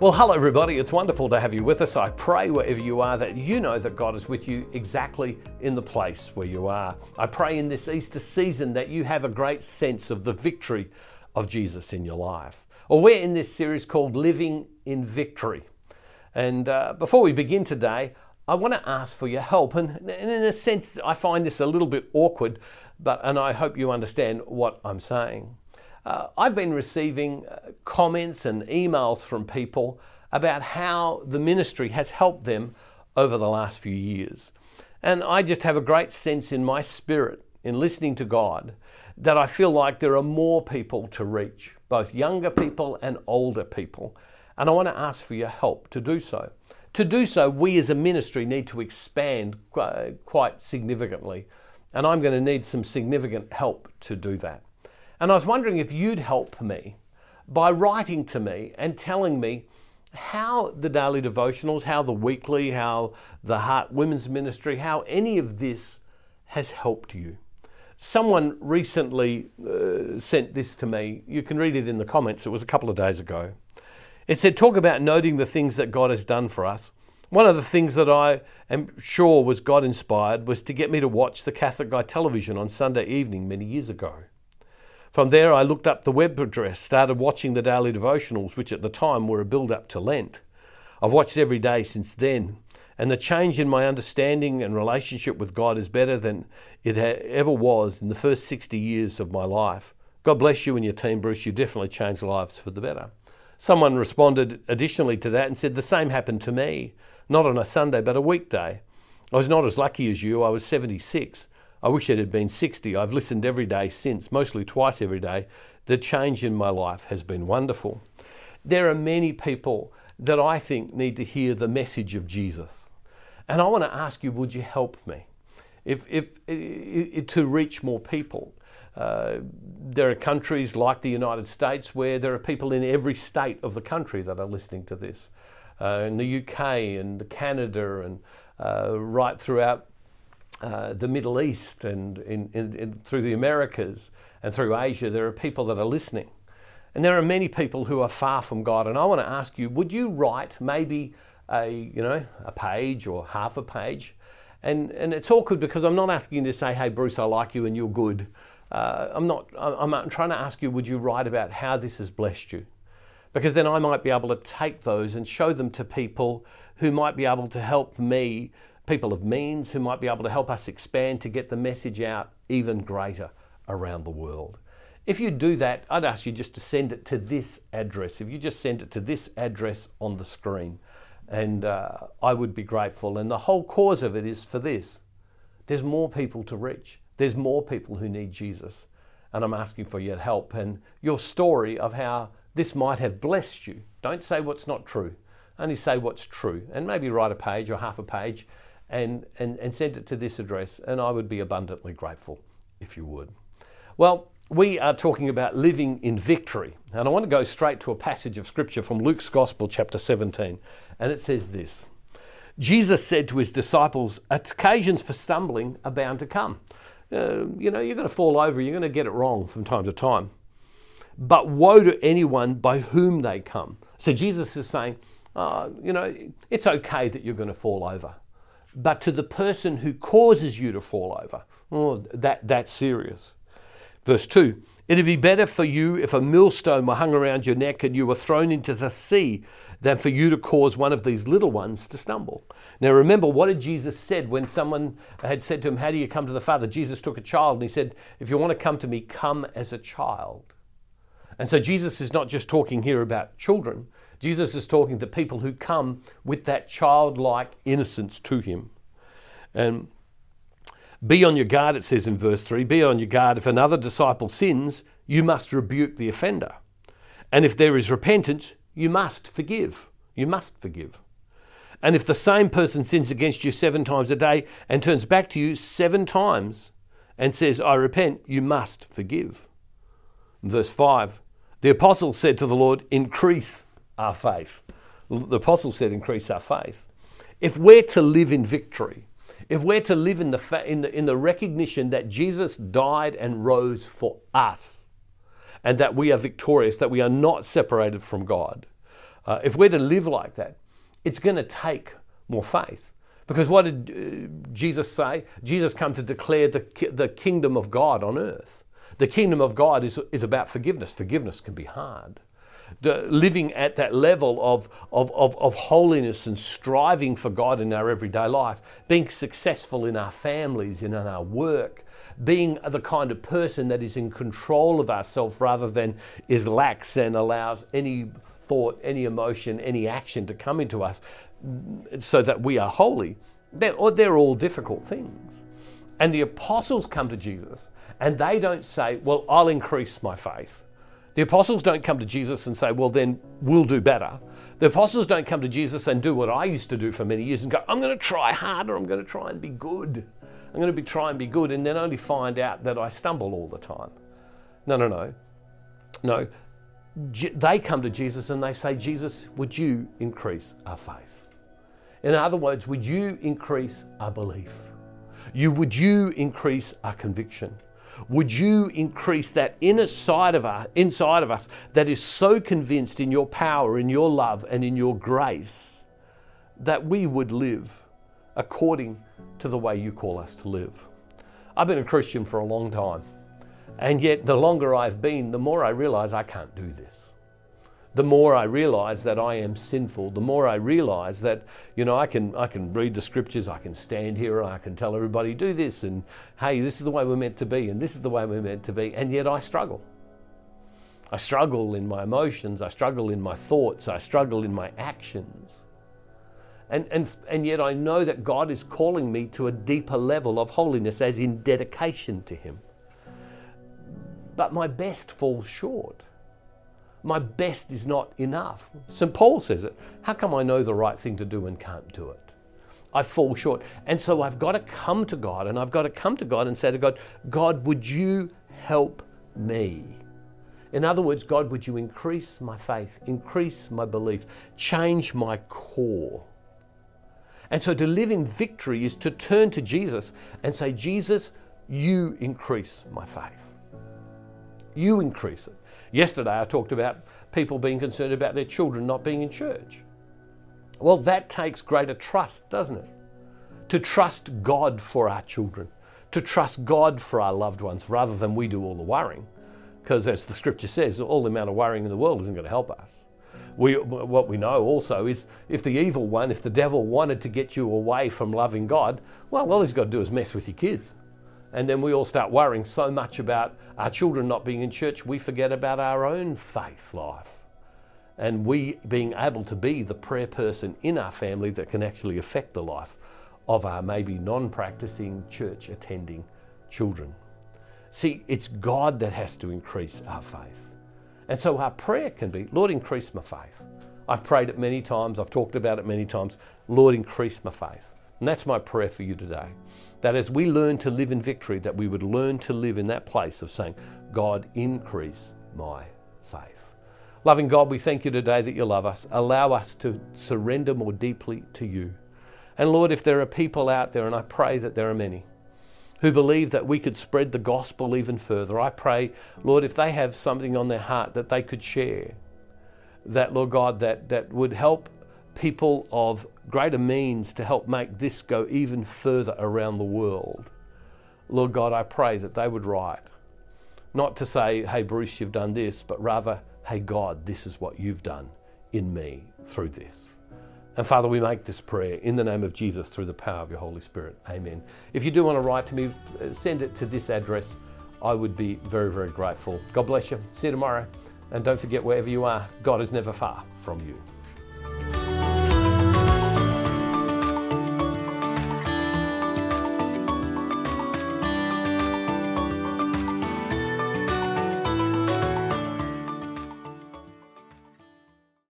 Well, hello, everybody. It's wonderful to have you with us. I pray wherever you are that you know that God is with you exactly in the place where you are. I pray in this Easter season that you have a great sense of the victory of Jesus in your life. Well, we're in this series called Living in Victory. And uh, before we begin today, I want to ask for your help. And, and in a sense, I find this a little bit awkward, but and I hope you understand what I'm saying. Uh, I've been receiving uh, comments and emails from people about how the ministry has helped them over the last few years. And I just have a great sense in my spirit in listening to God that I feel like there are more people to reach, both younger people and older people. And I want to ask for your help to do so. To do so, we as a ministry need to expand quite significantly. And I'm going to need some significant help to do that. And I was wondering if you'd help me by writing to me and telling me how the daily devotionals, how the weekly, how the Heart Women's Ministry, how any of this has helped you. Someone recently uh, sent this to me. You can read it in the comments. It was a couple of days ago. It said, Talk about noting the things that God has done for us. One of the things that I am sure was God inspired was to get me to watch the Catholic Guy television on Sunday evening many years ago. From there, I looked up the web address, started watching the daily devotionals, which at the time were a build up to Lent. I've watched every day since then, and the change in my understanding and relationship with God is better than it ever was in the first 60 years of my life. God bless you and your team, Bruce. You definitely changed lives for the better. Someone responded additionally to that and said, The same happened to me, not on a Sunday, but a weekday. I was not as lucky as you. I was 76. I wish it had been 60. I've listened every day since, mostly twice every day. The change in my life has been wonderful. There are many people that I think need to hear the message of Jesus. And I want to ask you, would you help me if, if, if to reach more people? Uh, there are countries like the United States where there are people in every state of the country that are listening to this. Uh, in the UK and Canada and uh, right throughout uh, the Middle East and in, in, in, through the Americas and through Asia, there are people that are listening. And there are many people who are far from God. And I want to ask you, would you write maybe a, you know, a page or half a page? And, and it's awkward because I'm not asking you to say, hey, Bruce, I like you and you're good. Uh, I'm not, I'm, I'm trying to ask you, would you write about how this has blessed you? Because then I might be able to take those and show them to people who might be able to help me people of means who might be able to help us expand to get the message out even greater around the world. If you do that, I'd ask you just to send it to this address. If you just send it to this address on the screen, and uh, I would be grateful. And the whole cause of it is for this there's more people to reach, there's more people who need Jesus. And I'm asking for your help and your story of how this might have blessed you. Don't say what's not true, only say what's true. And maybe write a page or half a page and, and, and send it to this address, and I would be abundantly grateful if you would. Well, we are talking about living in victory, and I want to go straight to a passage of scripture from Luke's Gospel, chapter 17, and it says this Jesus said to his disciples, Occasions for stumbling are bound to come. Uh, you know, you're going to fall over, you're going to get it wrong from time to time. But woe to anyone by whom they come. So Jesus is saying, uh, you know, it's okay that you're going to fall over but to the person who causes you to fall over. Oh, that, that's serious. Verse 2 It'd be better for you if a millstone were hung around your neck and you were thrown into the sea than for you to cause one of these little ones to stumble. Now remember, what did Jesus said when someone had said to him, How do you come to the Father? Jesus took a child and he said, If you want to come to me, come as a child. And so Jesus is not just talking here about children, Jesus is talking to people who come with that childlike innocence to him. And be on your guard, it says in verse 3 be on your guard. If another disciple sins, you must rebuke the offender. And if there is repentance, you must forgive. You must forgive. And if the same person sins against you seven times a day and turns back to you seven times and says, I repent, you must forgive. Verse 5 The apostle said to the Lord, Increase our faith. The apostle said, increase our faith. If we're to live in victory, if we're to live in the, fa- in the, in the recognition that Jesus died and rose for us, and that we are victorious, that we are not separated from God, uh, if we're to live like that, it's going to take more faith. Because what did uh, Jesus say? Jesus come to declare the, the kingdom of God on earth. The kingdom of God is, is about forgiveness. Forgiveness can be hard. Living at that level of, of, of, of holiness and striving for God in our everyday life, being successful in our families, and in our work, being the kind of person that is in control of ourselves rather than is lax and allows any thought, any emotion, any action to come into us mm, so that we are holy, they're, they're all difficult things. And the apostles come to Jesus and they don't say, Well, I'll increase my faith. The apostles don't come to Jesus and say, Well, then we'll do better. The apostles don't come to Jesus and do what I used to do for many years and go, I'm going to try harder, I'm going to try and be good. I'm going to be try and be good and then only find out that I stumble all the time. No, no, no. No. They come to Jesus and they say, Jesus, would you increase our faith? In other words, would you increase our belief? You, would you increase our conviction? Would you increase that inner side of us, inside of us that is so convinced in your power, in your love, and in your grace that we would live according to the way you call us to live. I've been a Christian for a long time, and yet the longer I've been, the more I realize I can't do this. The more I realize that I am sinful, the more I realize that, you know, I can, I can read the scriptures, I can stand here, I can tell everybody, do this, and hey, this is the way we're meant to be, and this is the way we're meant to be, and yet I struggle. I struggle in my emotions, I struggle in my thoughts, I struggle in my actions. And, and, and yet I know that God is calling me to a deeper level of holiness, as in dedication to Him. But my best falls short. My best is not enough. St. Paul says it. How come I know the right thing to do and can't do it? I fall short. And so I've got to come to God and I've got to come to God and say to God, God, would you help me? In other words, God, would you increase my faith, increase my belief, change my core? And so to live in victory is to turn to Jesus and say, Jesus, you increase my faith. You increase it. Yesterday I talked about people being concerned about their children not being in church. Well, that takes greater trust, doesn't it? To trust God for our children, to trust God for our loved ones rather than we do all the worrying. Because as the scripture says, all the amount of worrying in the world isn't going to help us we, what we know also is if the evil one, if the devil wanted to get you away from loving God, well, all he's got to do is mess with your kids. And then we all start worrying so much about our children not being in church, we forget about our own faith life. And we being able to be the prayer person in our family that can actually affect the life of our maybe non practicing church attending children. See, it's God that has to increase our faith. And so our prayer can be, Lord, increase my faith. I've prayed it many times, I've talked about it many times. Lord, increase my faith. And that's my prayer for you today. That as we learn to live in victory, that we would learn to live in that place of saying, God, increase my faith. Loving God, we thank you today that you love us. Allow us to surrender more deeply to you. And Lord, if there are people out there, and I pray that there are many, who believe that we could spread the gospel even further. I pray, Lord, if they have something on their heart that they could share, that, Lord God, that, that would help people of greater means to help make this go even further around the world. Lord God, I pray that they would write, not to say, hey, Bruce, you've done this, but rather, hey, God, this is what you've done in me through this. And Father, we make this prayer in the name of Jesus through the power of your Holy Spirit. Amen. If you do want to write to me, uh, send it to this address. I would be very, very grateful. God bless you. See you tomorrow. And don't forget, wherever you are, God is never far from you.